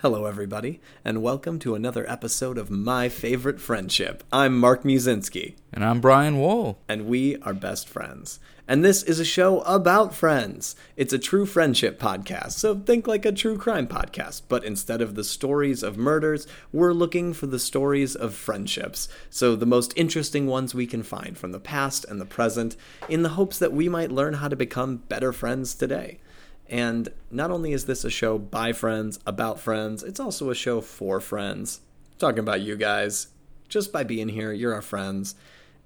Hello, everybody, and welcome to another episode of My Favorite Friendship. I'm Mark Musinski, And I'm Brian Wall. and we are best friends. And this is a show about friends. It's a true friendship podcast, so think like a true crime podcast. But instead of the stories of murders, we're looking for the stories of friendships. So the most interesting ones we can find from the past and the present, in the hopes that we might learn how to become better friends today. And not only is this a show by friends, about friends, it's also a show for friends. talking about you guys. Just by being here, you're our friends.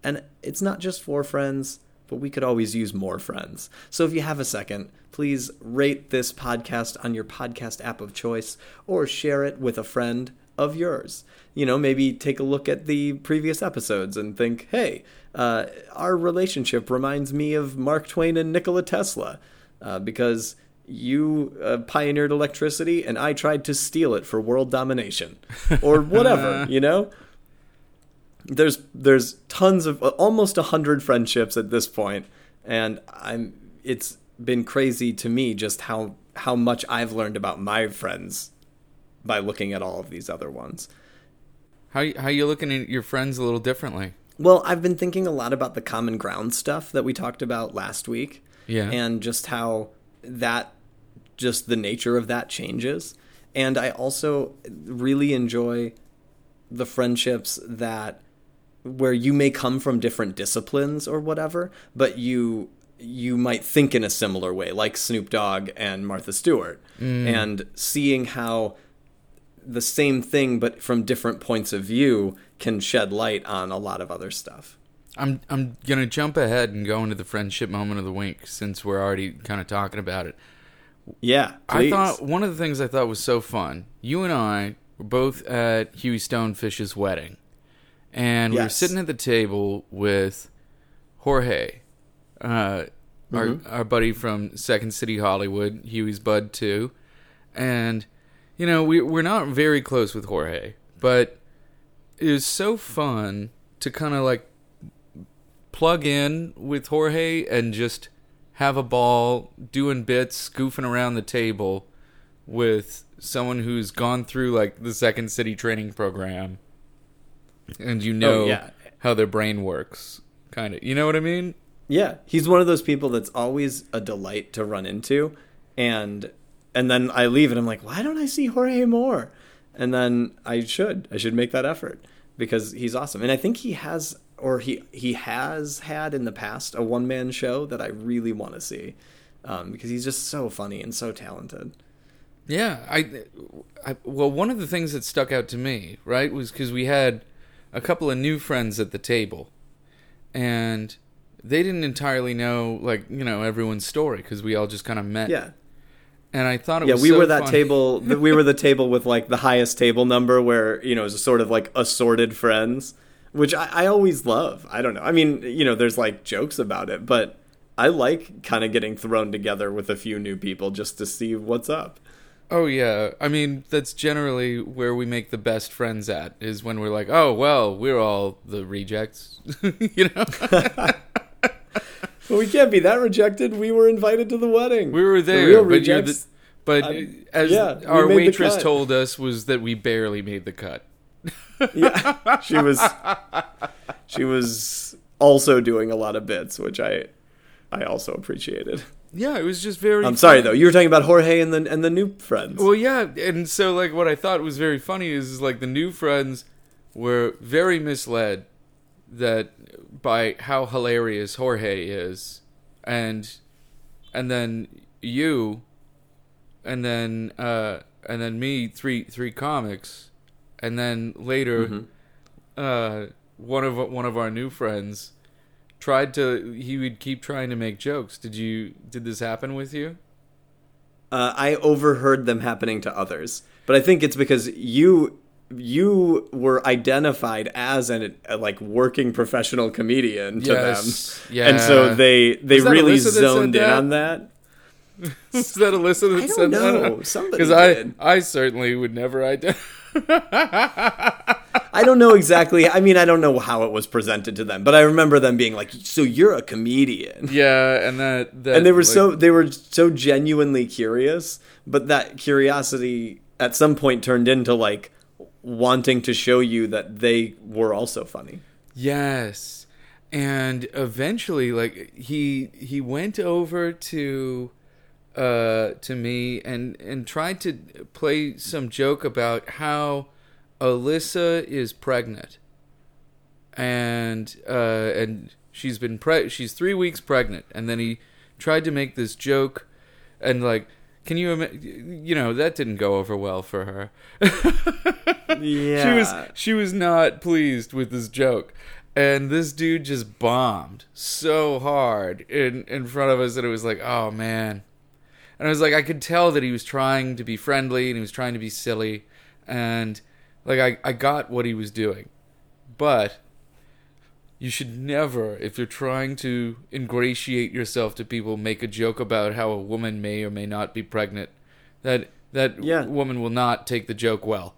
And it's not just for friends, but we could always use more friends. So if you have a second, please rate this podcast on your podcast app of choice or share it with a friend of yours. You know, maybe take a look at the previous episodes and think, hey, uh, our relationship reminds me of Mark Twain and Nikola Tesla uh, because you uh, pioneered electricity and I tried to steal it for world domination or whatever, you know? There's there's tons of almost a hundred friendships at this point, and I'm it's been crazy to me just how how much I've learned about my friends by looking at all of these other ones. How how you looking at your friends a little differently? Well, I've been thinking a lot about the common ground stuff that we talked about last week. Yeah. And just how that, just the nature of that changes. And I also really enjoy the friendships that, where you may come from different disciplines or whatever, but you you might think in a similar way, like Snoop Dogg and Martha Stewart, mm. and seeing how the same thing but from different points of view can shed light on a lot of other stuff. I'm I'm gonna jump ahead and go into the friendship moment of the week since we're already kind of talking about it. Yeah, I thought one of the things I thought was so fun. You and I were both at Huey Stonefish's wedding, and we were sitting at the table with Jorge, uh, our Mm-hmm. our buddy from Second City Hollywood, Huey's bud too, and you know we we're not very close with Jorge, but it was so fun to kind of like plug in with Jorge and just have a ball doing bits, goofing around the table with someone who's gone through like the Second City training program and you oh, know Oh, yeah. how their brain works. Kind of. You know what I mean? Yeah, he's one of those people that's always a delight to run into, and and then I leave and I'm like, why don't I see Jorge more? And then I should I should make that effort because he's awesome, and I think he has or he he has had in the past a one man show that I really want to see um, because he's just so funny and so talented. Yeah, I, I well, one of the things that stuck out to me, right, was because we had a couple of new friends at the table, and they didn't entirely know, like you know, everyone's story because we all just kind of met. Yeah. and I thought it Yeah, was we so were that funny. table. We were the table with like the highest table number, where you know it's sort of like assorted friends, which I, I always love. I don't know. I mean, you know, there's like jokes about it, but I like kind of getting thrown together with a few new people just to see what's up. Oh yeah, I mean that's generally where we make the best friends at is when we're like, oh well, we're all the rejects, you know. But we can't be that rejected. We were invited to the wedding. We were The there, real but you're the, rejects. but as yeah, our waitress told us was that we barely made the cut. yeah, she was. She was also doing a lot of bits, which I, I also appreciated. Yeah, it was just very. I'm sorry though. You were talking about Jorge and the and the new friends. Well, yeah, and so like what I thought was very funny is, is like the new friends were very misled that by how hilarious Jorge is, and and then you, and then uh and then me three three comics, and then later, Mm-hmm. uh one of one of our new friends tried to he would keep trying to make jokes. Did you did this happen with you? Uh, I overheard them happening to others, but I think it's because you you were identified as an a, like working professional comedian to Yes, them, and so they they really Alyssa zoned in on that. Is that Alyssa that I don't said know. that? Somebody Because I. I certainly would never identify. I don't know exactly. I mean, I don't know how it was presented to them, but I remember them being like, "So you're a comedian." yeah, and that, that and they were like, so they were so genuinely curious but that curiosity at some point turned into like wanting to show you that they were also funny. Yes. And eventually like he he went over to uh to me and and tried to play some joke about how Alyssa is pregnant. And uh and she's been pre- she's 3 weeks pregnant and then he tried to make this joke and like can you ima- you know that didn't go over well for her. Yeah. she was she was not pleased with this joke and this dude just bombed so hard in in front of us that it was like oh man and i was like i could tell that he was trying to be friendly and he was trying to be silly. And like i i got what he was doing. But you should never if you're trying to ingratiate yourself to people make a joke about how a woman may or may not be pregnant. That that Yeah. woman will not take the joke well.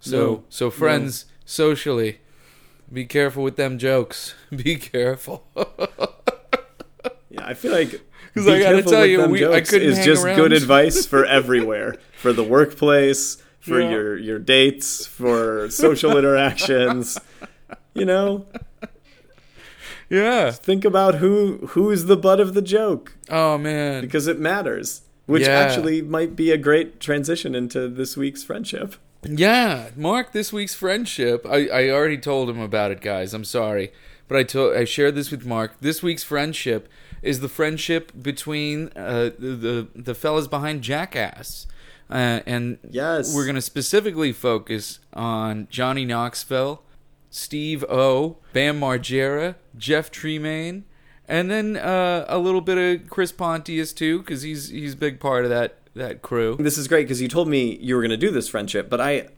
So No. so friends socially be careful with them jokes. Be careful Yeah, I feel like 'Cause be I gotta tell you, we- I couldn't is just good advice for everywhere, for the workplace, for Yeah. your your dates, for social interactions. You know, yeah think about who who's the butt of the joke oh man because it matters. Which Yeah. actually might be a great transition into this week's friendship. Yeah, Mark, this week's friendship. I, I already told him about it, guys. I'm sorry, but I told I shared this with Mark. This week's friendship is the friendship between uh, the, the the fellas behind Jackass, uh, and Yes. we're gonna specifically focus on Johnny Knoxville, Steve O, Bam Margera, Jeff Tremaine, and then uh, a little bit of Chris Pontius too, because he's he's a big part of that that crew. This is great because you told me you were going to do this friendship, but I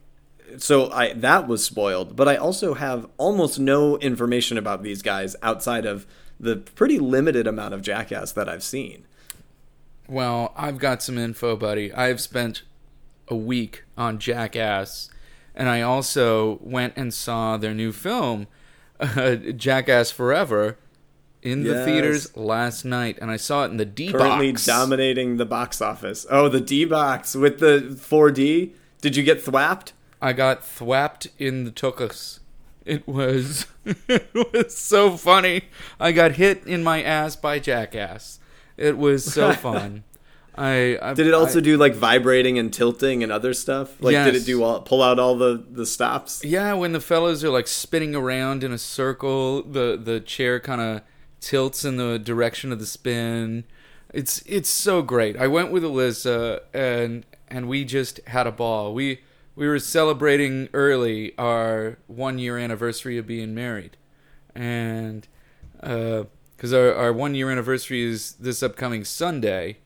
so I that was spoiled, but I also have almost no information about these guys outside of the pretty limited amount of Jackass that I've seen. Well, I've got some info, buddy. I've spent a week on Jackass, and I also went and saw their new film, uh, Jackass Forever, in the Yes. theaters last night, and I saw it in the D Currently box. dominating the box office. Oh, the D box with the 4D. Did you get thwapped? I got thwapped in the tuchus. It was it was so funny. I got hit in my ass by Jackass. It was so fun. I, I Did it also I- do like vibrating and tilting and other stuff? Like, did it do all pull out all the the stops? Yeah, when the fellows are like spinning around in a circle, the the chair kind of tilts in the direction of the spin. It's it's so great. I went with Alyssa and and we just had a ball. We we were celebrating early our one year anniversary of being married, and because our our one year anniversary is this upcoming Sunday,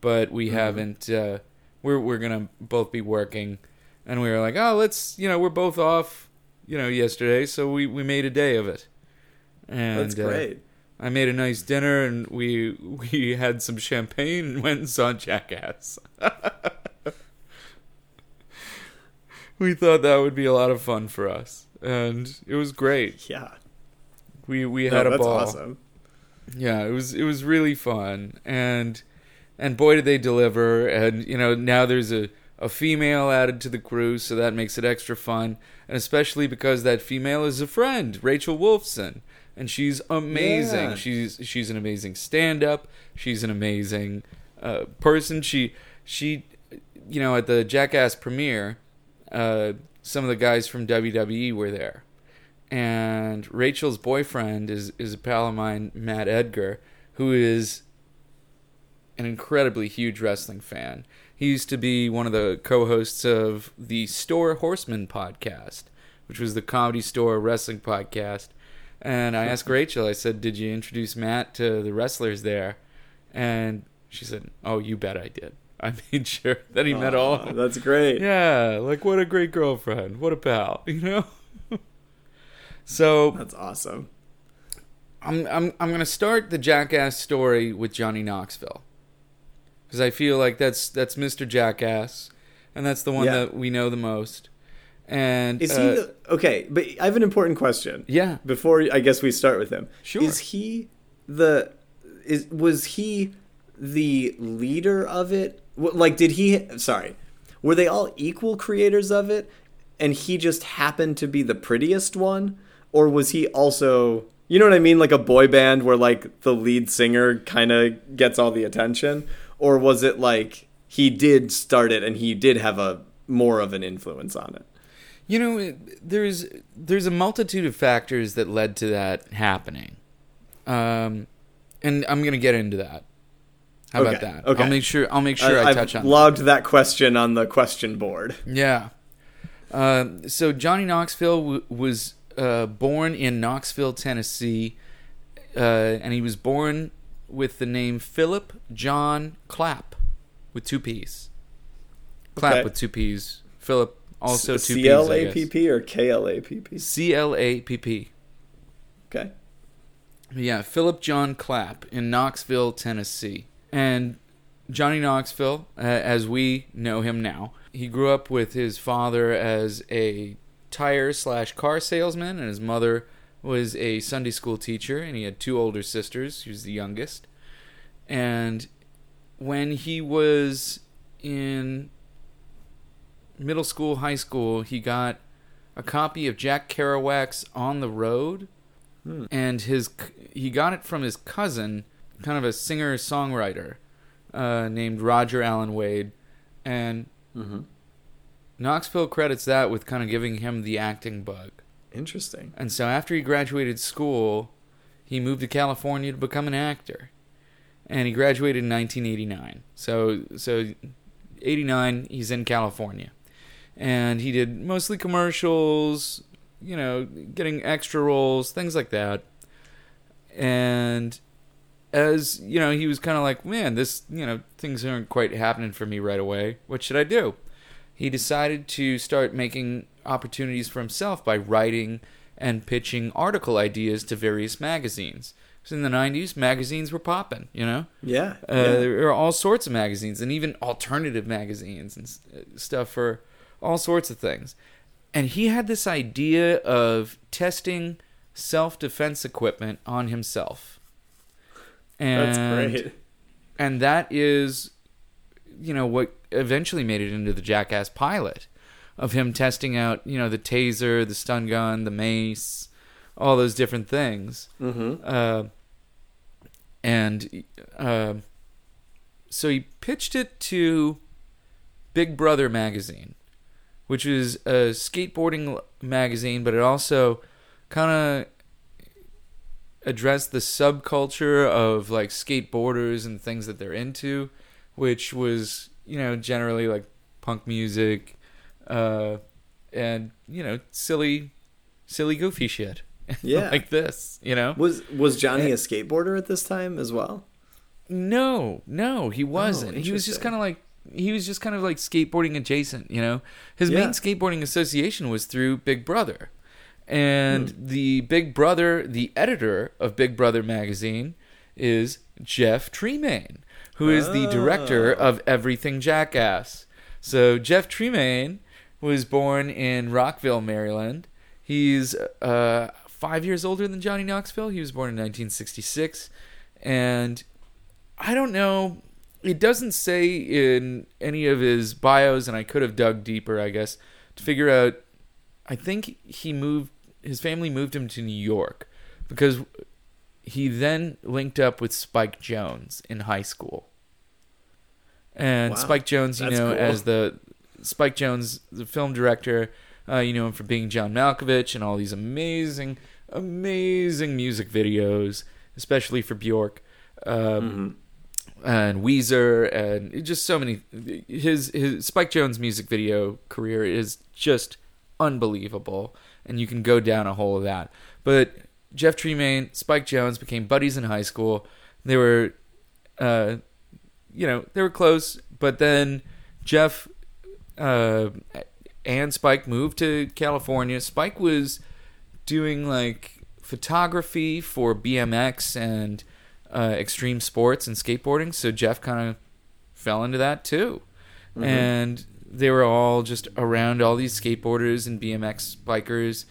but we haven't. Uh, we're we're gonna both be working, and we were like, oh, let's you know we're both off, you know, yesterday, so we we made a day of it. And That's uh. I made a nice dinner, and we we had some champagne and went and saw Jackass. we thought that would be a lot of fun for us, and it was great. yeah. We we No, had a that's ball. awesome. Yeah, it was it was really fun, and and boy did they deliver. And you know now there's a a female added to the crew, so that makes it extra fun, and especially because that female is a friend, Rachel Wolfson, and she's amazing. Yeah. She's she's an amazing stand up. She's an amazing uh, person. She she you know at the Jackass premiere, uh, some of the guys from WWE were there and Rachel's boyfriend is is a pal of mine, Matt Edgar, who is an incredibly huge wrestling fan. He used to be one of the co-hosts of the Store Horseman podcast, which was the Comedy Store wrestling podcast. And I asked Rachel, I said, "Did you introduce Matt to the wrestlers there?" And she said, "Oh, you bet I did. I made sure that he met all them." That's great. Yeah, like what a great girlfriend. What a pal, you know? so That's awesome. I'm I'm I'm gonna start the Jackass story with Johnny Knoxville. Because I feel like that's that's Mr. Jackass and that's the one Yeah. that we know the most. And Is uh, he the, okay? But I have an important question. Yeah. Before I guess we start with him. Sure. Is he the? Is was he the leader of it? Like, did he? Sorry. were they all equal creators of it and he just happened to be the prettiest one or was he also you know what I mean like a boy band where like the lead singer kind of gets all the attention or was it like he did start it and he did have a more of an influence on it You know, there's there's a multitude of factors that led to that happening, um, and I'm gonna get into that. How about that? okay. I'll make sure I'll make sure I, I've touch on. that. logged that question on the question board Yeah. Uh, so Johnny Knoxville w- was uh, born in Knoxville, Tennessee, uh, and he was born with the name Philip John Clapp, with two P's. Clapp Okay. with two P's. Philip also two C P's. L I A. P P or K L A P P C L A P P. okay Yeah, Philip John Clapp in Knoxville, Tennessee. And Johnny Knoxville, uh, as we know him now, he grew up with his father as a tire slash car salesman, and his mother was a Sunday school teacher, and he had two older sisters. He was the youngest. And when he was in middle school, high school, he got a copy of Jack Kerouac's On the Road and his he got it from his cousin, kind of a singer songwriter uh, named Roger Allen Wade, and mm-hmm. Knoxville credits that with kind of giving him the acting bug. interesting And so after he graduated school, he moved to California to become an actor, and he graduated in 1989. So so 89, he's in California, and he did mostly commercials, you know, getting extra roles, things like that. And as you know, he was kind of like, man, this you know things aren't quite happening for me right away. What should I do? He decided to start making opportunities for himself by writing and pitching article ideas to various magazines. Because in the '90s, magazines were popping, you know. yeah, Uh, yeah. There were all sorts of magazines, and even alternative magazines and uh, stuff for all sorts of things. And he had this idea of testing self-defense equipment on himself. And, that's great And that is, you know, what eventually made it into the Jackass pilot of him testing out, you know, the taser, the stun gun, the mace, all those different things. mm-hmm. Uh, and uh, so he pitched it to Big Brother magazine, which is a skateboarding magazine, but it also kind of addressed the subculture of like skateboarders and things that they're into, which was you know generally like punk music, uh, and you know silly, silly goofy shit. Yeah. like this, you know. was was Johnny a skateboarder at this time as well No, no, he wasn't. he was just kind of like he was just kind of like skateboarding adjacent, you know. His Yeah. main skateboarding association was through Big Brother. And the Big Brother, the editor of Big Brother magazine is Jeff Tremaine, who is the director Oh. of Everything Jackass. So Jeff Tremaine was born in Rockville, Maryland. He's uh, five years older than Johnny Knoxville. He was born in 1966, and I don't know. It doesn't say in any of his bios, and I could have dug deeper, I guess, to figure out. I think he moved. His family moved him to New York because he then linked up with Spike Jonze in high school. And Wow. Spike Jonze, you That's know, cool. as the Spike Jonze, the film director, uh, you know him for being John Malkovich and all these amazing, amazing music videos, especially for Bjork. Um, and Weezer and just so many his his Spike Jonze music video career is just unbelievable and you can go down a hole of that. But Jeff Tremaine, Spike Jonze became buddies in high school. They were uh you know, they were close, but then Jeff uh and Spike moved to California. Spike was doing like photography for BMX and uh, extreme sports and skateboarding. So Jeff kind of fell into that too, and they were all just around all these skateboarders and BMX bikers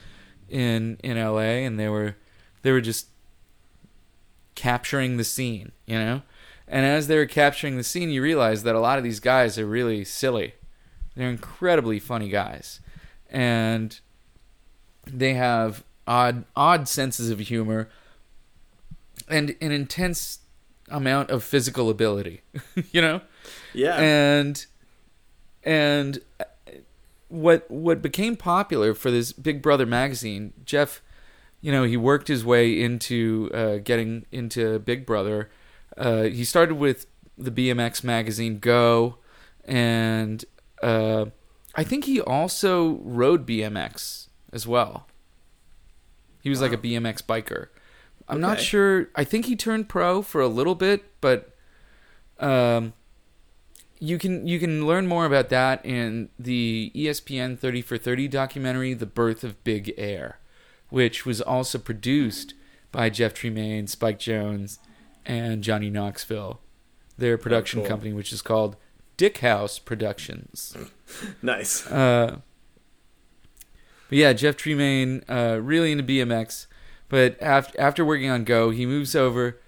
in in LA, and they were they were just capturing the scene, you know. And as they were capturing the scene, you realize that a lot of these guys are really silly. They're incredibly funny guys, and they have odd odd senses of humor and an intense amount of physical ability. you know, Yeah. and and uh, what what became popular for this Big Brother magazine, Jeff, you know, he worked his way into uh, getting into Big Brother. Uh, he started with the BMX magazine Go, and uh, I think he also rode BMX as well. He was like a BMX biker. I'm not sure. I think he turned pro for a little bit, but um, you can you can learn more about that in the ESPN 30 for 30 documentary, The Birth of Big Air, which was also produced by Jeff Tremaine, Spike Jonze, and Johnny Knoxville. Their production cool. company, which is called Dick House Productions. nice. Uh, but yeah, Jeff Tremaine, uh, really into BMX. But after after working on Go, he moves over.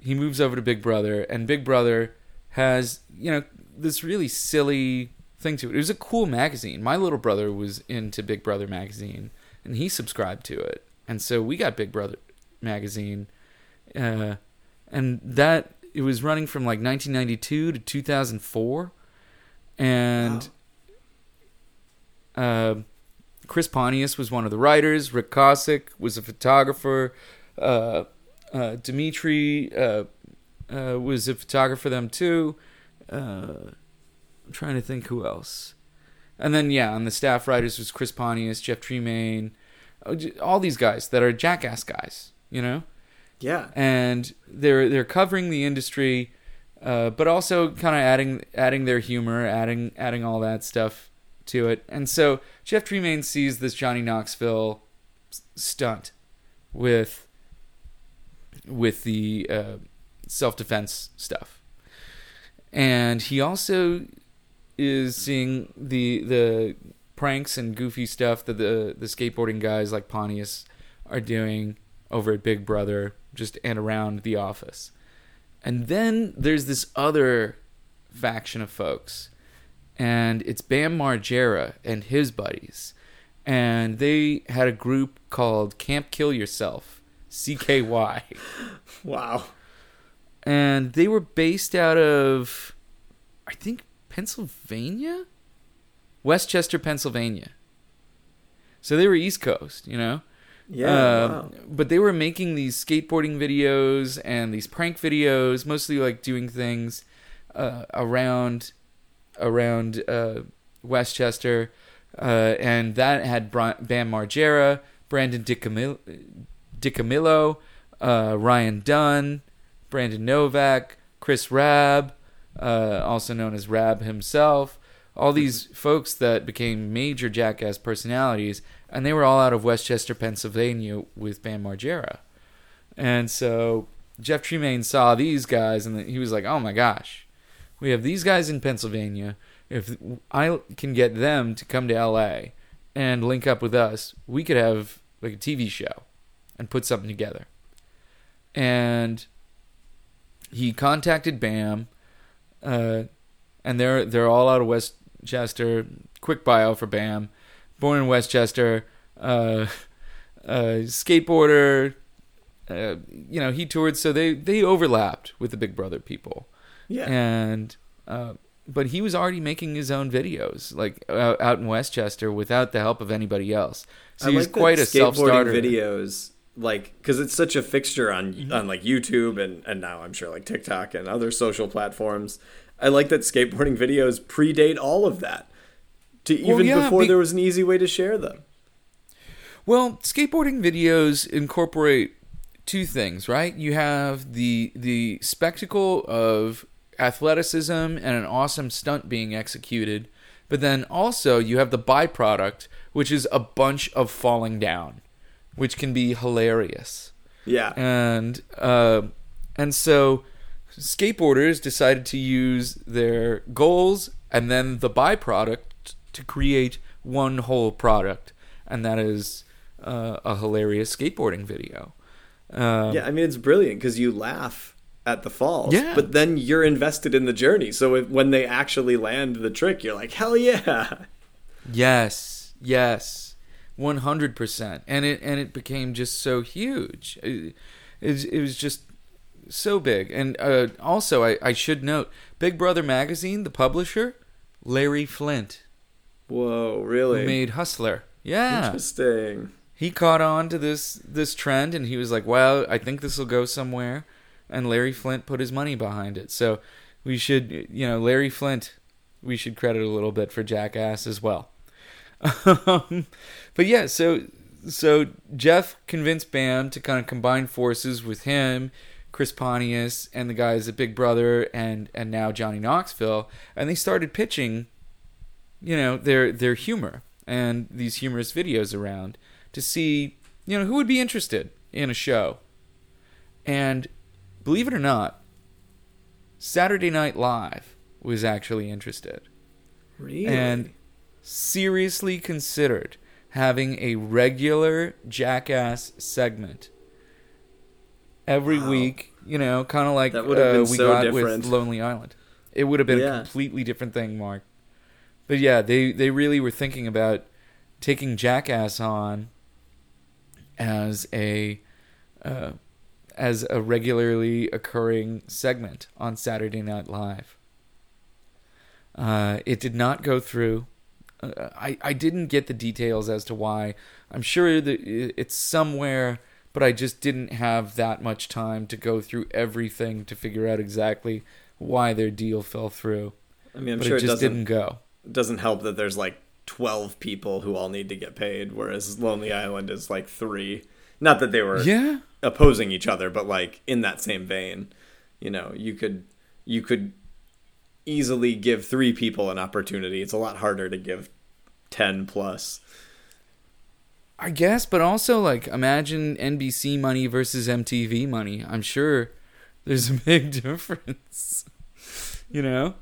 He moves over to Big Brother, and Big Brother has you know this really silly thing to it. It was a cool magazine. My little brother was into Big Brother magazine, and he subscribed to it, and so we got Big Brother magazine, uh, and that it was running from like 1992 to 2004, and. Uh, Chris Pontius was one of the writers. Rick Kosick was a photographer. Uh, uh, Dimitri uh, was a photographer for them too. Uh, I'm trying to think who else. And then yeah, on the staff writers was Chris Pontius, Jeff Tremaine, uh, all these guys that are jackass guys, you know Yeah. and they're they're covering the industry, uh, but also kind of adding adding their humor, adding adding all that stuff to it. And so Jeff Tremaine sees this Johnny Knoxville stunt with with the uh, self defense stuff, and he also is seeing the the pranks and goofy stuff that the the skateboarding guys like Pontius are doing over at Big Brother, just and around the office. And then there's this other faction of folks, and it's Bam Margera and his buddies, and they had a group called Camp Kill Yourself, CKY, Wow. And they were based out of, I think Pennsylvania, West Chester, Pennsylvania. So they were East Coast, you know. Yeah. Um, wow. But they were making these skateboarding videos and these prank videos, mostly like doing things uh, around around uh, West Chester, uh, and that had Bam Margera, Brandon DiCamillo, DiCamillo uh, Ryan Dunn, Brandon Novak, Chris Raab, uh, also known as Raab himself. All these folks that became major jackass personalities, and they were all out of West Chester, Pennsylvania, with Bam Margera. And so Jeff Tremaine saw these guys, and he was like, "Oh my gosh, we have these guys in Pennsylvania. If I can get them to come to LA and link up with us, we could have like a TV show and put something together." And he contacted Bam, uh, and they're they're all out of West Chester. Quick bio for Bam, born in West Chester, uh, uh, skateboarder. Uh, you know, he toured, so they they overlapped with the Big Brother people, Yeah. and uh, but he was already making his own videos, like uh, out in West Chester, without the help of anybody else. So he was quite a self-starter. videos like because it's such a fixture on Mm-hmm. on like YouTube and and now I'm sure like TikTok and other social platforms. I like that skateboarding videos predate all of that to Well, even yeah, before be- there was an easy way to share them. Well, skateboarding videos incorporate two things, right? You have the the spectacle of athleticism and an awesome stunt being executed, but then also you have the byproduct, which is a bunch of falling down, which can be hilarious. Yeah. And uh, and so skateboarders decided to use their goals and then the byproduct to create one whole product, and that is uh, a hilarious skateboarding video. Um, yeah, I mean it's brilliant because you laugh at the falls. Yeah. But then you're invested in the journey. So if, when they actually land the trick, you're like, hell yeah. Yes, yes, one hundred percent, and it and it became just so huge. It, it, was- it was just so big, and uh, also I, I should note, Big Brother magazine, the publisher, Larry Flynt, Whoa, who really? made Hustler. Yeah, Interesting. he caught on to this this trend, and he was like, "Well, I think this will go somewhere," and Larry Flynt put his money behind it. So we should, you know, Larry Flynt, we should credit a little bit for Jackass as well. Um, but yeah, so so Jeff convinced Bam to kind of combine forces with him, Chris Pontius, and the guys at Big Brother, and and now Johnny Knoxville, and they started pitching, you know, their their humor and these humorous videos around to see, you know, who would be interested in a show. And believe it or not, Saturday Night Live was actually interested Really? and seriously considered having a regular jackass segment every Wow. week you know kind of like That would have uh, we so got different. with lonely island it would have been Yeah. a completely different thing mark but yeah they they really were thinking about taking jackass on as a uh, as a regularly occurring segment on Saturday Night Live. Uh, it did not go through. Uh, I I didn't get the details as to why. I'm sure that it's somewhere, but I just didn't have that much time to go through everything to figure out exactly why their deal fell through. I mean, I'm but sure it just doesn't didn't go. It doesn't help that there's like 12 people who all need to get paid, whereas Lonely Island is like three. Not that they were Yeah. opposing each other, but like in that same vein, you know, you could you could easily give three people an opportunity. It's a lot harder to give 10 plus. I guess, but also like imagine NBC money versus MTV money. I'm sure there's a big difference. you know?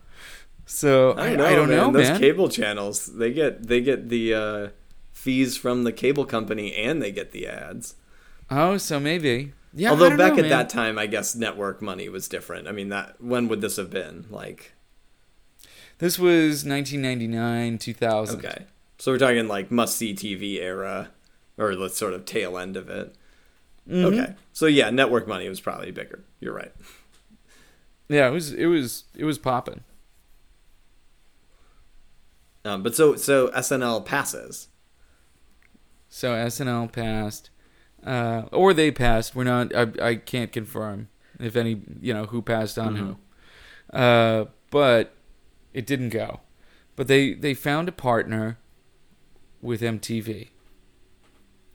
So I, know, I don't man. know, Those man. cable channels, they get they get the uh, fees from the cable company and they get the ads. oh, so maybe. Yeah. Although back know, at man. that time, I guess network money was different. I mean, that when would this have been? Like, This was 1999, 2000. okay, so we're talking like must see TV era, or the sort of tail end of it. Mhm. Okay, so yeah, network money was probably bigger. You're right. Yeah, it was it was it was popping. Um, but so so SNL passes. So SNL passed, uh, or they passed. We're not. I, I can't confirm if any. You know who passed on who. Uh, but it didn't go. But they they found a partner with MTV,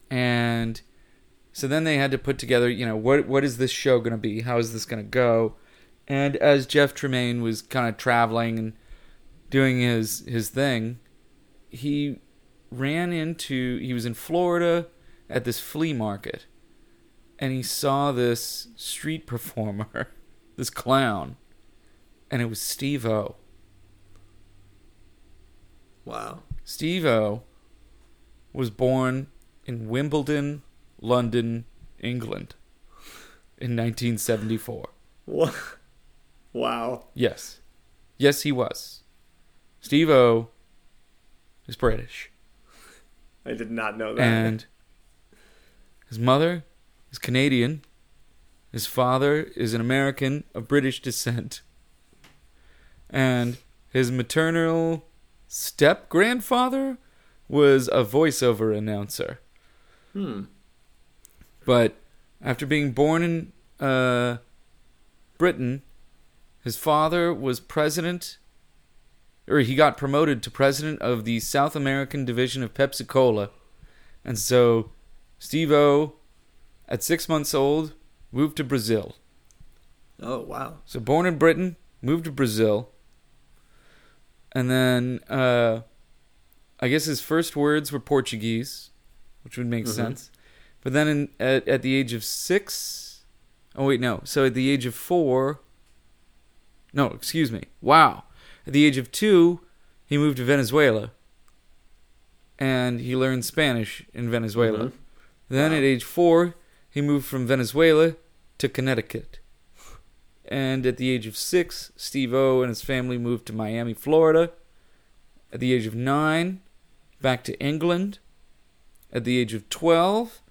and so then they had to put together. You know what what is this show going to be? How is this going to go? And as Jeff Tremaine was kind of traveling and doing his his thing, he ran into he was in Florida at this flea market and he saw this street performer, this clown, and it was Steve O. Wow. Steve O was born in Wimbledon, London, England in 1974. What? Wow. Yes. Yes, he was. Steve O is British. I did not know that. And his mother is Canadian. His father is an American of British descent. And his maternal step grandfather was a voiceover announcer. hmm. But after being born in uh, Britain, his father was president, or he got promoted to president of the South American division of Pepsi Cola. And so Steve O, at six months old, moved to Brazil. Oh wow. So born in Britain, moved to Brazil. And then uh, I guess his first words were Portuguese, which would make Mhm. sense. But then in, at, at the age of six, oh wait, no. So at the age of four, no, excuse me. Wow. At the age of two, he moved to Venezuela. And he learned Spanish in Venezuela. Mhm. Then Wow. at age four, he moved from Venezuela to Connecticut. And at the age of six, Steve O and his family moved to Miami, Florida. At the age of nine, back to England. At the age of 12,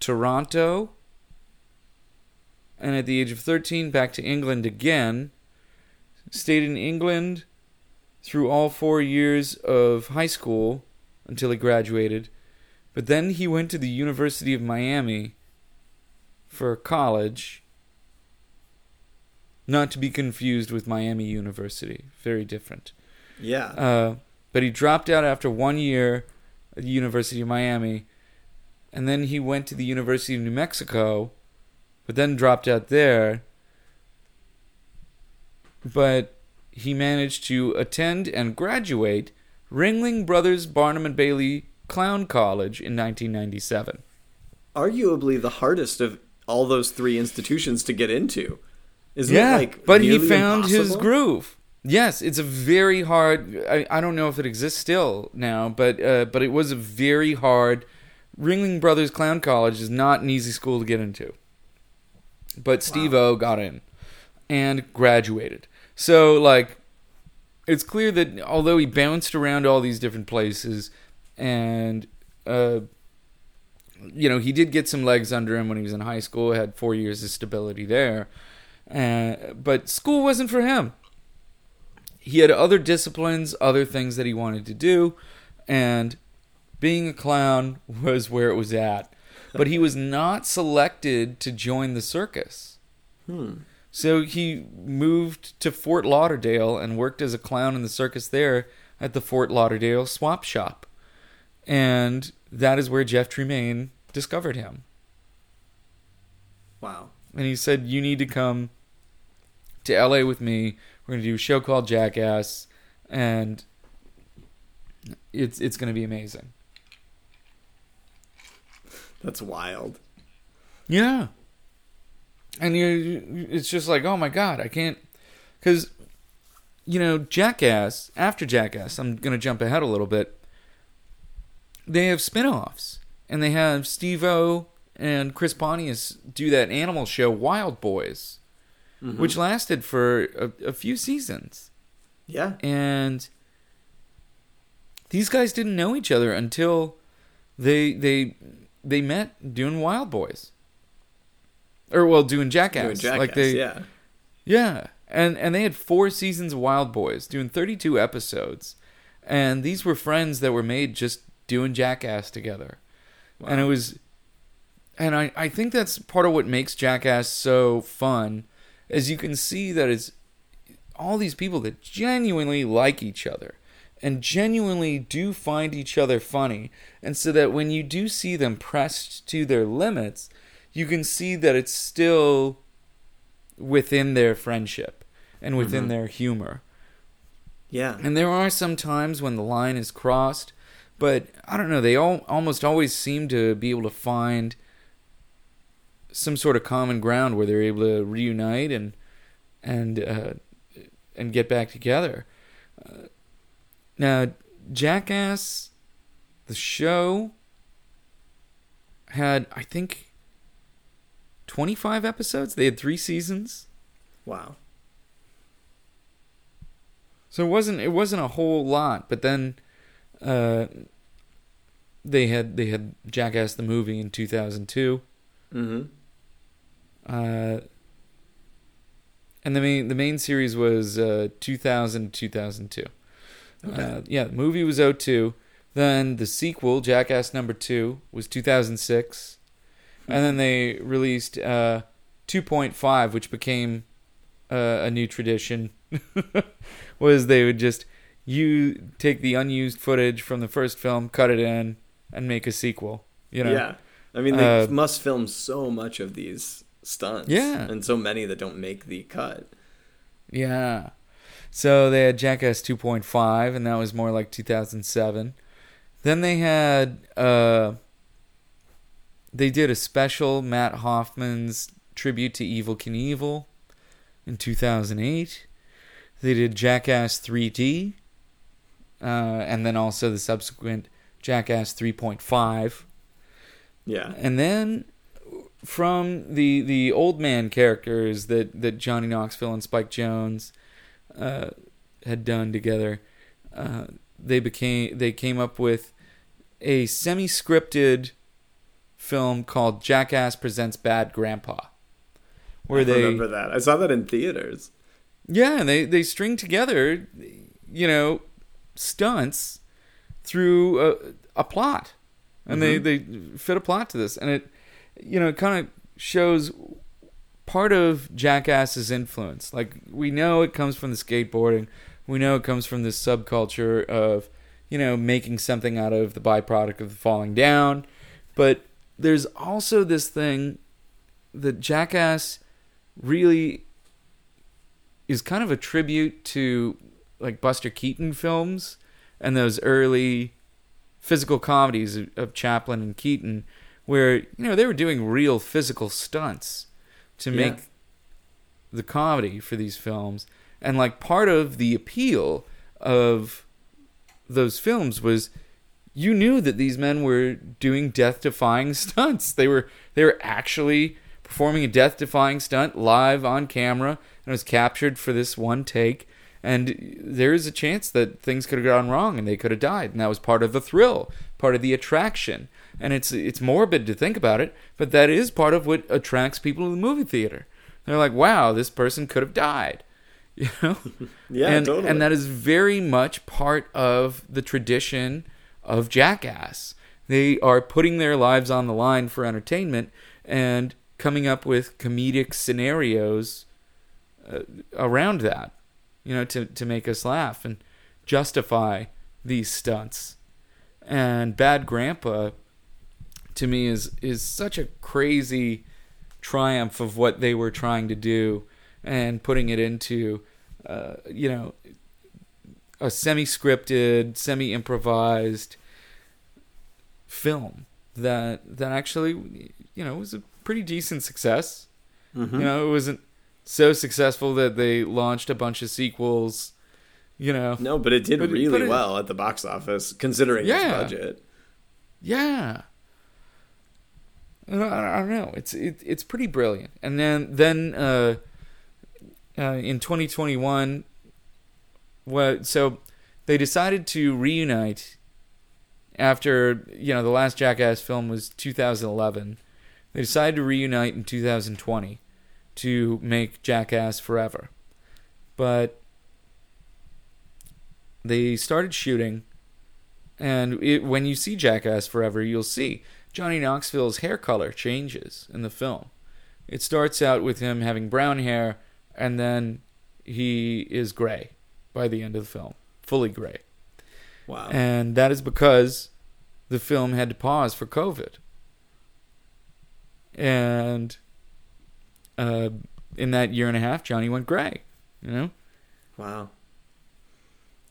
Toronto. And at the age of 13, back to England again. Stayed in England through all four years of high school until he graduated. But then he went to the University of Miami for college. Not to be confused with Miami University. Very different. Yeah. Uh, but he dropped out after one year at the University of Miami. And then he went to the University of New Mexico, but then dropped out there. But he managed to attend and graduate Ringling Brothers Barnum and Bailey Clown College in 1997. Arguably the hardest of all those three institutions to get into. Isn't yeah, like but he found his groove. Yes, it's a very hard. I, I don't know if it exists still now, but uh, but it was a very hard. Ringling Brothers Clown College is not an easy school to get into. But Steve O got in and graduated. So like, it's clear that although he bounced around all these different places, and uh, you know he did get some legs under him when he was in high school, had four years of stability there. Uh, but school wasn't for him. He had other disciplines, other things that he wanted to do, and being a clown was where it was at. But he was not selected to join the circus. Hmm. So he moved to Fort Lauderdale and worked as a clown in the circus there at the Fort Lauderdale Swap Shop. And that is where Jeff Tremaine discovered him. Wow. And he said, "You need to come to LA with me. We're going to do a show called Jackass, and it's it's going to be amazing." That's wild. Yeah, and you, it's just like, oh my god, I can't, because you know, Jackass. After Jackass, I'm going to jump ahead a little bit. They have spin-offs, and they have Steve-O and Chris Pontius do that animal show Wildboyz. Mhm. which lasted for a, a few seasons. Yeah. And these guys didn't know each other until they they they met doing Wildboyz. Or well, doing Jackass. Doing Jackass, like they yeah. yeah. And and they had 4 seasons of Wildboyz, doing 32 episodes. And these were friends that were made just doing Jackass together. And it was and I, I think that's part of what makes Jackass so fun, is you can see that it's all these people that genuinely like each other and genuinely do find each other funny. And so that when you do see them pressed to their limits, you can see that it's still within their friendship and within Mhm. their humor. Yeah. And there are some times when the line is crossed, but I don't know. They all almost always seem to be able to find some sort of common ground where they're able to reunite and and uh, and get back together. Uh, now, Jackass, the show, had I think twenty five episodes. They had three seasons. Wow. So it wasn't it wasn't a whole lot, but then uh, they had they had Jackass the movie in 2002. Mm-hmm. Uh, and the main the main series was uh, 2000 2002. Okay. Uh, yeah, the movie was 02. Then the sequel, Jackass Number Two, was 2006, and then they released uh, 2.5, which became uh, a new tradition. was they would just you take the unused footage from the first film, cut it in, and make a sequel. You know, Yeah. I mean, they Uh, must film so much of these stunts. Yeah. And so many that don't make the cut. Yeah. So they had Jackass 2.5, and that was more like 2007. Then they had, uh, they did a special Mat Hoffman's tribute to Evel Knievel in 2008. They did Jackass 3D, uh, and then also the subsequent Jackass 3.5. Yeah. And then from the the old man characters that that Johnny Knoxville and Spike Jonze uh, had done together, uh, they became they came up with a semi-scripted film called Jackass Presents Bad Grandpa, where I they remember that. I saw that in theaters. yeah they they string together, you know, stunts through a, a plot, and they they fit a plot to this, and it you know it kind of shows part of Jackass's influence. Like we know it comes from the skateboarding, we know it comes from this subculture of you know making something out of the byproduct of falling down, but there's also this thing that Jackass really is kind of a tribute to like Buster Keaton films and those early physical comedies of, of Chaplin and Keaton where you know they were doing real physical stunts to Yeah. make the comedy for these films. And like part of the appeal of those films was you knew that these men were doing death defying stunts. They were they were actually performing a death defying stunt live on camera and it was captured for this one take. And there is a chance that things could have gone wrong and they could have died. And that was part of the thrill part of the attraction and it's it's morbid to think about it but that is part of what attracts people to the movie theater. They're like wow this person could have died. You know? Yeah, and totally. and that is very much part of the tradition of jackass. They are putting their lives on the line for entertainment and coming up with comedic scenarios uh, around that you know to to make us laugh and justify these stunts. And bad grandpa to me is is such a crazy triumph of what they were trying to do and putting it into uh, you know a semi-scripted semi-improvised film that that actually you know was a pretty decent success Mhm. you know it wasn't so successful that they launched a bunch of sequels you know No, but it did But really but it- well at the box office, considering Yeah. its budget. Yeah. I don't, I don't know. It's it, it's pretty brilliant. And then then uh, uh, in 2021, what? So they decided to reunite after you know the last Jackass film was 2011. They decided to reunite in 2020 to make Jackass Forever, but they started shooting and it, when you see Jackass Forever, you'll see Johnny Knoxville's hair color changes in the film. It starts out with him having brown hair, and then he is gray by the end of the film, fully gray. Wow. And that is because the film had to pause for COVID. And uh, in that year and a half, Johnny went gray, you know? wow.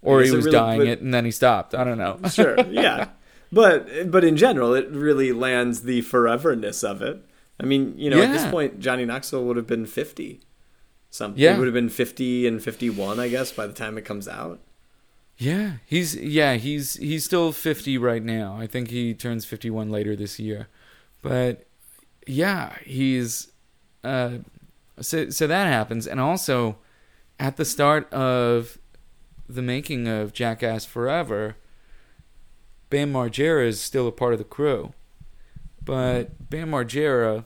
Or he was really- dying it and then he stopped. I don't know. Sure. Yeah. But but in general, it really lands the foreverness of it. I mean, you know, at this point, Johnny Knoxville would have been fifty. Something. Yeah. He would have been fifty and fifty-one, I guess, by the time it comes out. Yeah, he's yeah, he's he's still 50 right now. I think he turns 51 later this year. But yeah, he's uh so so that happens and also at the start of the making of Jackass Forever, Bam Margera is still a part of the crew. But Bam Margera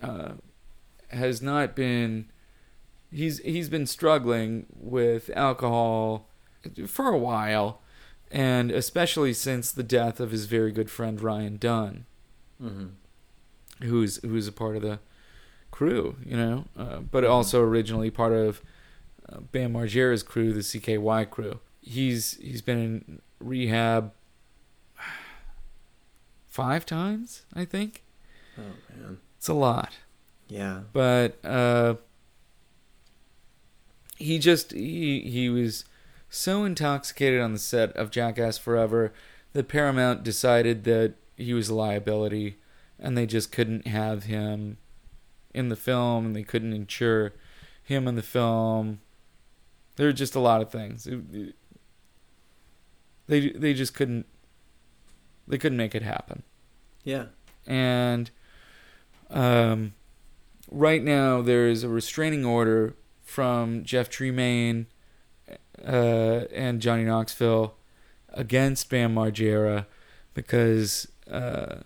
uh, has not been he's he's been struggling with alcohol for a while, and especially since the death of his very good friend Ryan Dunn, Mm-hmm. who's who's a part of the crew, you know, uh, but also originally part of uh, Bam Margera's crew, the CKY crew. He's he's been in rehab five times, I think. Oh man. It's a lot. Yeah. but uh, he just he he was so intoxicated on the set of Jackass Forever that Paramount decided that he was a liability, and they just couldn't have him in the film, and they couldn't insure him in the film. There were just a lot of things. It- it- they they just couldn't they couldn't make it happen Yeah. and um, right now there is a restraining order from Jeff Tremaine uh, and Johnny Knoxville against Bam Margera because uh,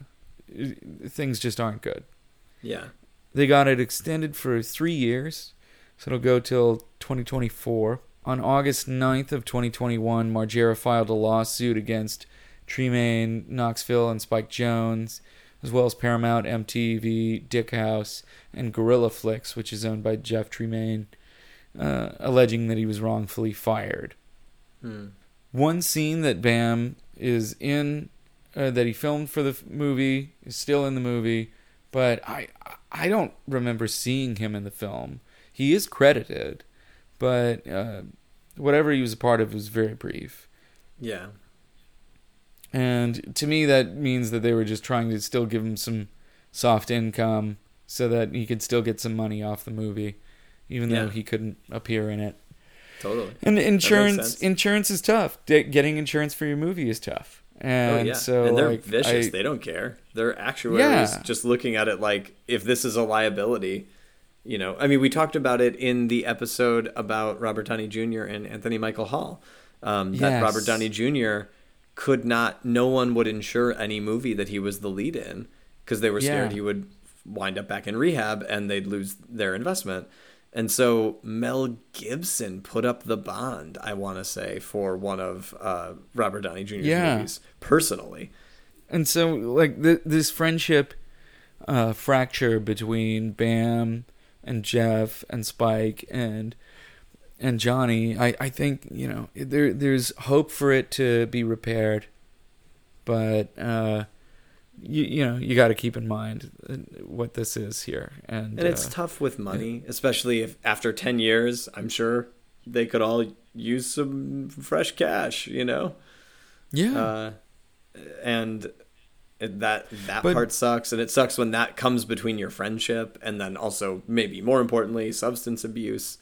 things just aren't good. Yeah. They got it extended for three years, so it'll go till 2024. On August 9th of 2021, Margera filed a lawsuit against Tremaine, Knoxville, and Spike Jonze, as well as Paramount, MTV, Dickhouse, and Gorilla Flicks, which is owned by Jeff Tremaine, uh, alleging that he was wrongfully fired. Hmm. One scene that Bam is in, uh, that he filmed for the f- movie, is still in the movie, but I I don't remember seeing him in the film. He is credited, but uh, whatever he was a part of was very brief. Yeah. And to me, that means that they were just trying to still give him some soft income so that he could still get some money off the movie, even though he couldn't appear in it. Totally. And insurance, insurance is tough. De- getting insurance for your movie is tough. And oh yeah. so, and they're like, vicious. I- they don't care. They're actuaries Yeah. just looking at it like if this is a liability, you know. I mean, we talked about it in the episode about Robert Downey Jr. and Anthony Michael Hall. Um, that Yes. Robert Downey Jr. could not. No one would insure any movie that he was the lead in because they were scared Yeah. he would wind up back in rehab and they'd lose their investment. And so Mel Gibson put up the bond, I want to say, for one of uh, Robert Downey Jr.'s Yeah. movies personally. and so like th- this friendship uh, fracture between Bam and Jeff and Spike and and Johnny, I, I think you know there there's hope for it to be repaired, but uh, you you know you got to keep in mind uh, what this is here, and, And it's uh, tough with money, especially if after 10 years, I'm sure they could all use some fresh cash, you know? yeah. Uh, and that that But- part sucks and it sucks when that comes between your friendship and then also maybe more importantly substance abuse.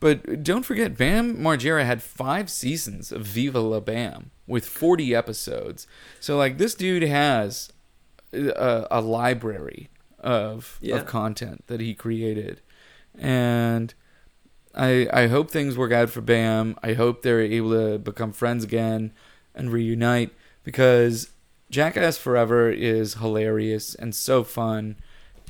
But don't forget, Bam Margera had five seasons of Viva La Bam with 40 episodes. So, like, this dude has a, a library of Yeah. of content that he created, and I I hope things work out for Bam. I hope they're able to become friends again and reunite because Jackass Forever is hilarious and so fun,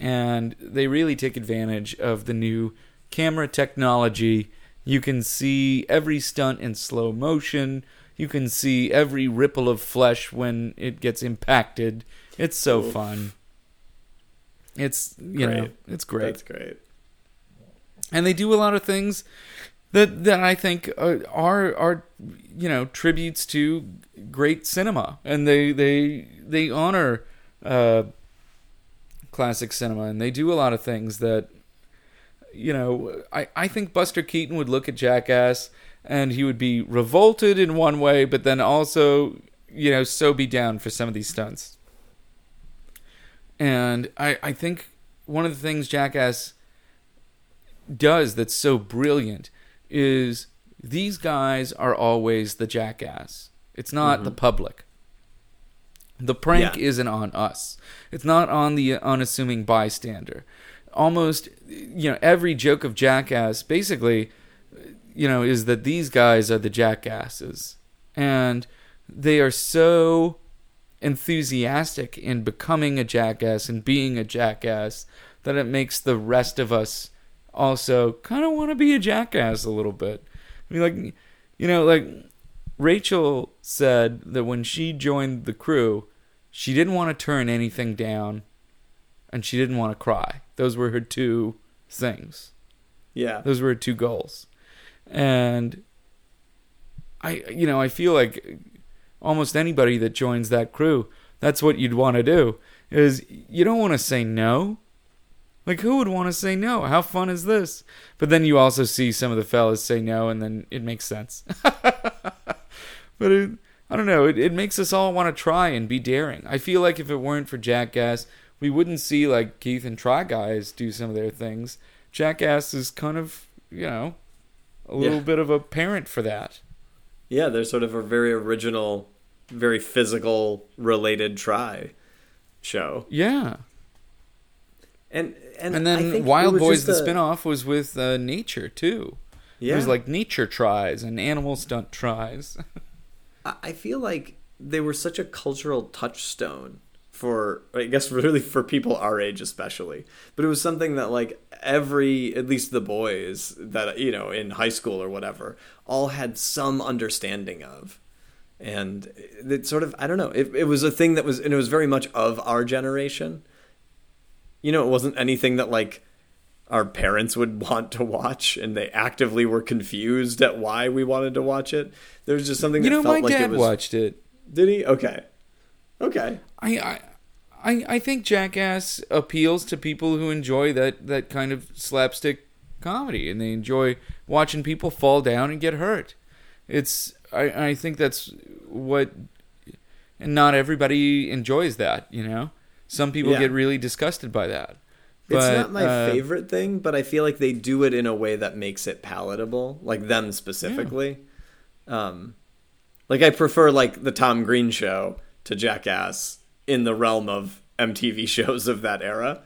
and they really take advantage of the new camera technology. You can see every stunt in slow motion. You can see every ripple of flesh when it gets impacted. It's so Oof. fun. It's you know it's great That's great. and they do a lot of things that that I think are are, are you know tributes to great cinema, and they they they honor uh, classic cinema, and they do a lot of things that you know. I I think Buster Keaton would look at Jackass and he would be revolted in one way, but then also you know so be down for some of these stunts. And I I think one of the things Jackass does that's so brilliant is these guys are always the jackass. It's not the mm-hmm. public. The prank Yeah. isn't on us. It's not on the unassuming bystander. Almost, you know, every joke of jackass basically, you know, is that these guys are the jackasses. And they are so enthusiastic in becoming a jackass and being a jackass that it makes the rest of us also kind of want to be a jackass a little bit. I mean, like, you know, like Rachel said that when she joined the crew, she didn't want to turn anything down and she didn't want to cry. Those were her two things. Yeah. Those were her two goals. And I you know, I feel like almost anybody that joins that crew, that's what you'd want to do. Is you don't want to say no. Like who would want to say no? How fun is this? But then you also see some of the fellas say no and then it makes sense. but it, I don't know, it, it makes us all want to try and be daring. I feel like if it weren't for Jackass, we wouldn't see like Keith and Try Guys do some of their things. Jackass is kind of, you know, a little Yeah. bit of a parent for that. Yeah, they're sort of a very original, very physical related try show. Yeah. And and, And I then think Wildboyz, the a- spinoff, was with uh, nature too. Yeah. It was like nature tries and animal stunt tries. I feel like they were such a cultural touchstone for I guess really for people our age especially. But it was something that like every at least the boys that you know in high school or whatever all had some understanding of. And it sort of I don't know, it it was a thing that was and it was very much of our generation. You know, it wasn't anything that like our parents would want to watch and they actively were confused at why we wanted to watch it. There was just something you that know, felt my like dad it was watched it. did he? Okay. Okay. I, I, I, I think Jackass appeals to people who enjoy that, that kind of slapstick comedy, and they enjoy watching people fall down and get hurt. It's I, I think that's what, and not everybody enjoys that. You know, some people Yeah. get really disgusted by that. it's not my uh, favorite thing, but I feel like they do it in a way that makes it palatable, like them specifically. Um, like I prefer like the Tom Green show to Jackass in the realm of MTV shows of that era.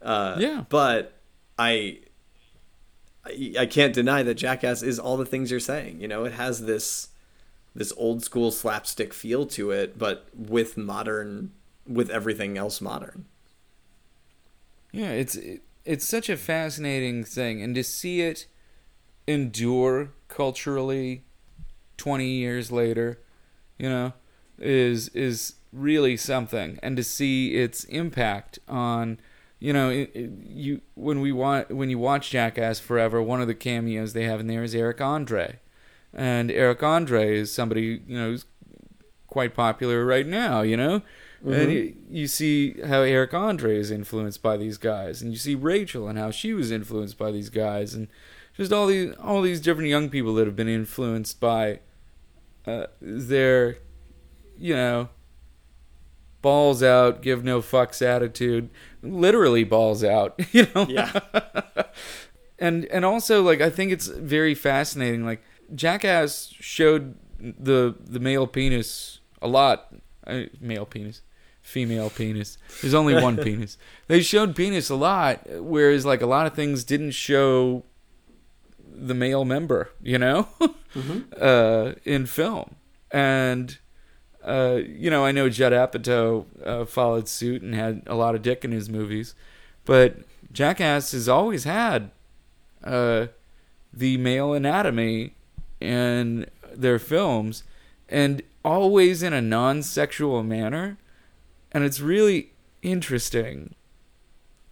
Uh, Yeah. but I, I I can't deny that Jackass is all the things you're saying. You know, it has this this old school slapstick feel to it, but with modern with everything else modern. Yeah, it's it, it's such a fascinating thing, and to see it endure culturally twenty years later, you know, is is really something, and to see its impact on, you know, it, it, you when we want when you watch Jackass Forever, one of the cameos they have in there is Eric Andre, and Eric Andre is somebody you know who's quite popular right now, you know. And you, you see how Eric Andre is influenced by these guys, and you see Rachel and how she was influenced by these guys, and just all these all these different young people that have been influenced by uh, their, you know, balls out, give no fucks attitude, literally balls out, you know. Yeah. and and also like I think it's very fascinating. Like Jackass showed the the male penis a lot. Uh, male penis, female penis. There's only one penis. They showed penis a lot, whereas like a lot of things didn't show the male member. You know, uh, in film, and uh, you know I know Judd Apatow uh, followed suit and had a lot of dick in his movies, but Jackass has always had uh, the male anatomy in their films, and always in a non-sexual manner, and it's really interesting.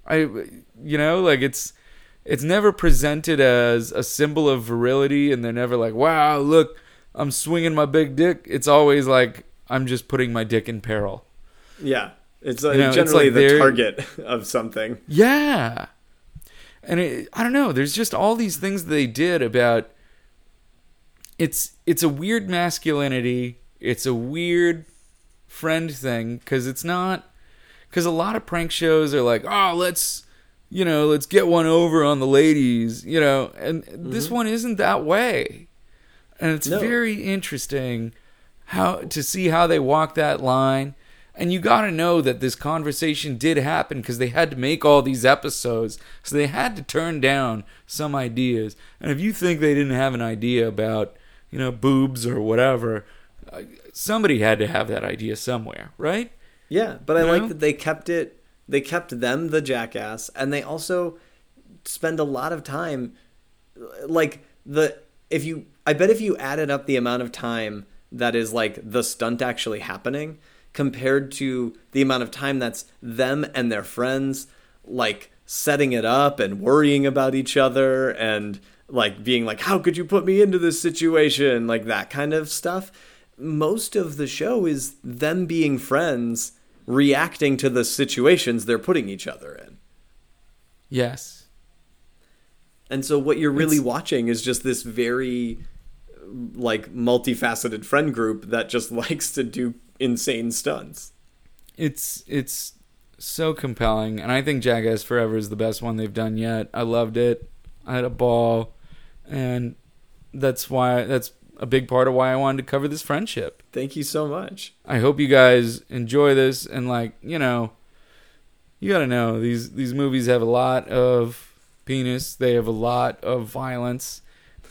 I, you know, like it's it's never presented as a symbol of virility, and they're never like, "Wow, look, I'm swinging my big dick." It's always like, "I'm just putting my dick in peril." Yeah, it's uh, You know, it's generally like the target of something. Yeah. And it, I don't know, there's just all these things they did about it's it's a weird masculinity, it's a weird friend thing cuz it's not cuz a lot of prank shows are like, "Oh, let's you know, let's get one over on the ladies," you know, and this one isn't that way. And it's No. very interesting how to see how they walk that line. And you got to know that this conversation did happen because they had to make all these episodes. So they had to turn down some ideas. And if you think they didn't have an idea about, you know, boobs or whatever, uh, somebody had to have that idea somewhere, right? Yeah, but I You like know? that they kept it. They kept them the jackass, and they also spend a lot of time, like the if you. I bet if you added up the amount of time that is like the stunt actually happening compared to the amount of time that's them and their friends like setting it up and worrying about each other and like being like how could you put me into this situation? Like that kind of stuff. Most of the show is them being friends reacting to the situations they're putting each other in. Yes. and so what you're really It's- watching is just this very like multifaceted friend group that just likes to do insane stunts It's it's so compelling, and I think Jackass Forever is the best one they've done yet. I loved it. I had a ball, and that's why that's a big part of why I wanted to cover this friendship. thank you so much I hope you guys enjoy this and like you know, you got to know these these movies have a lot of penis, they have a lot of violence,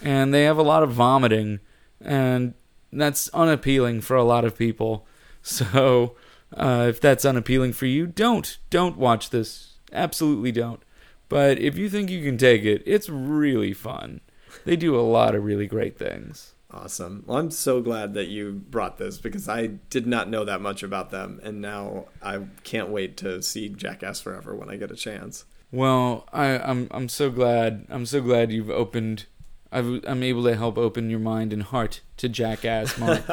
and they have a lot of vomiting, and that's unappealing for a lot of people. So, uh, if that's unappealing for you, don't don't watch this. Absolutely don't. But if you think you can take it, it's really fun. They do a lot of really great things. Awesome. Well, I'm so glad that you brought this because I did not know that much about them, and now I can't wait to see Jackass Forever when I get a chance. Well, I, I'm I'm so glad I'm so glad you've opened. I've, I'm able to help open your mind and heart to Jackass, Mark.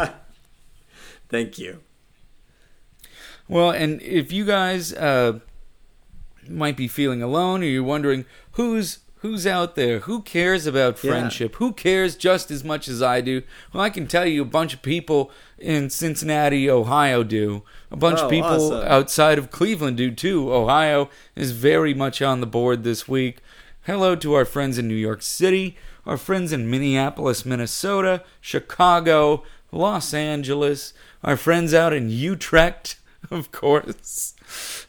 Thank you. Well, and if you guys uh, might be feeling alone, or you're wondering who's who's out there, who cares about Yeah. friendship, who cares just as much as I do, well, I can tell you a bunch of people in Cincinnati, Ohio do. A bunch Oh, of people awesome. outside of Cleveland do too. Ohio is very much on the board this week. Hello to our friends in New York City, our friends in Minneapolis, Minnesota, Chicago, Los Angeles, our friends out in Utrecht, of course.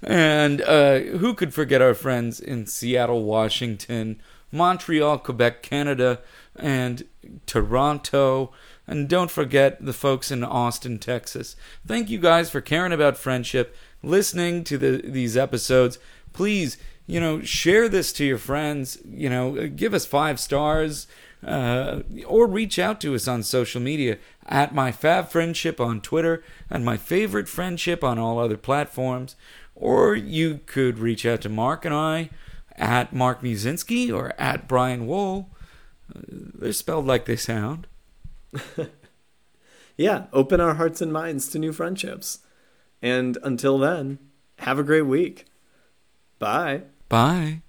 And uh, who could forget our friends in Seattle, Washington, Montreal, Quebec, Canada, and Toronto. And don't forget the folks in Austin, Texas. Thank you guys for caring about friendship, listening to the, these episodes. Please, you know, share this to your friends. You know, give us five stars. Uh, or reach out to us on social media at my fab friendship on Twitter and my favorite friendship on all other platforms. Or you could reach out to Mark and I at Mark Musinski or at Brian Wool. Uh, They're spelled like they sound. Yeah, open our hearts and minds to new friendships. And until then, have a great week. Bye. Bye.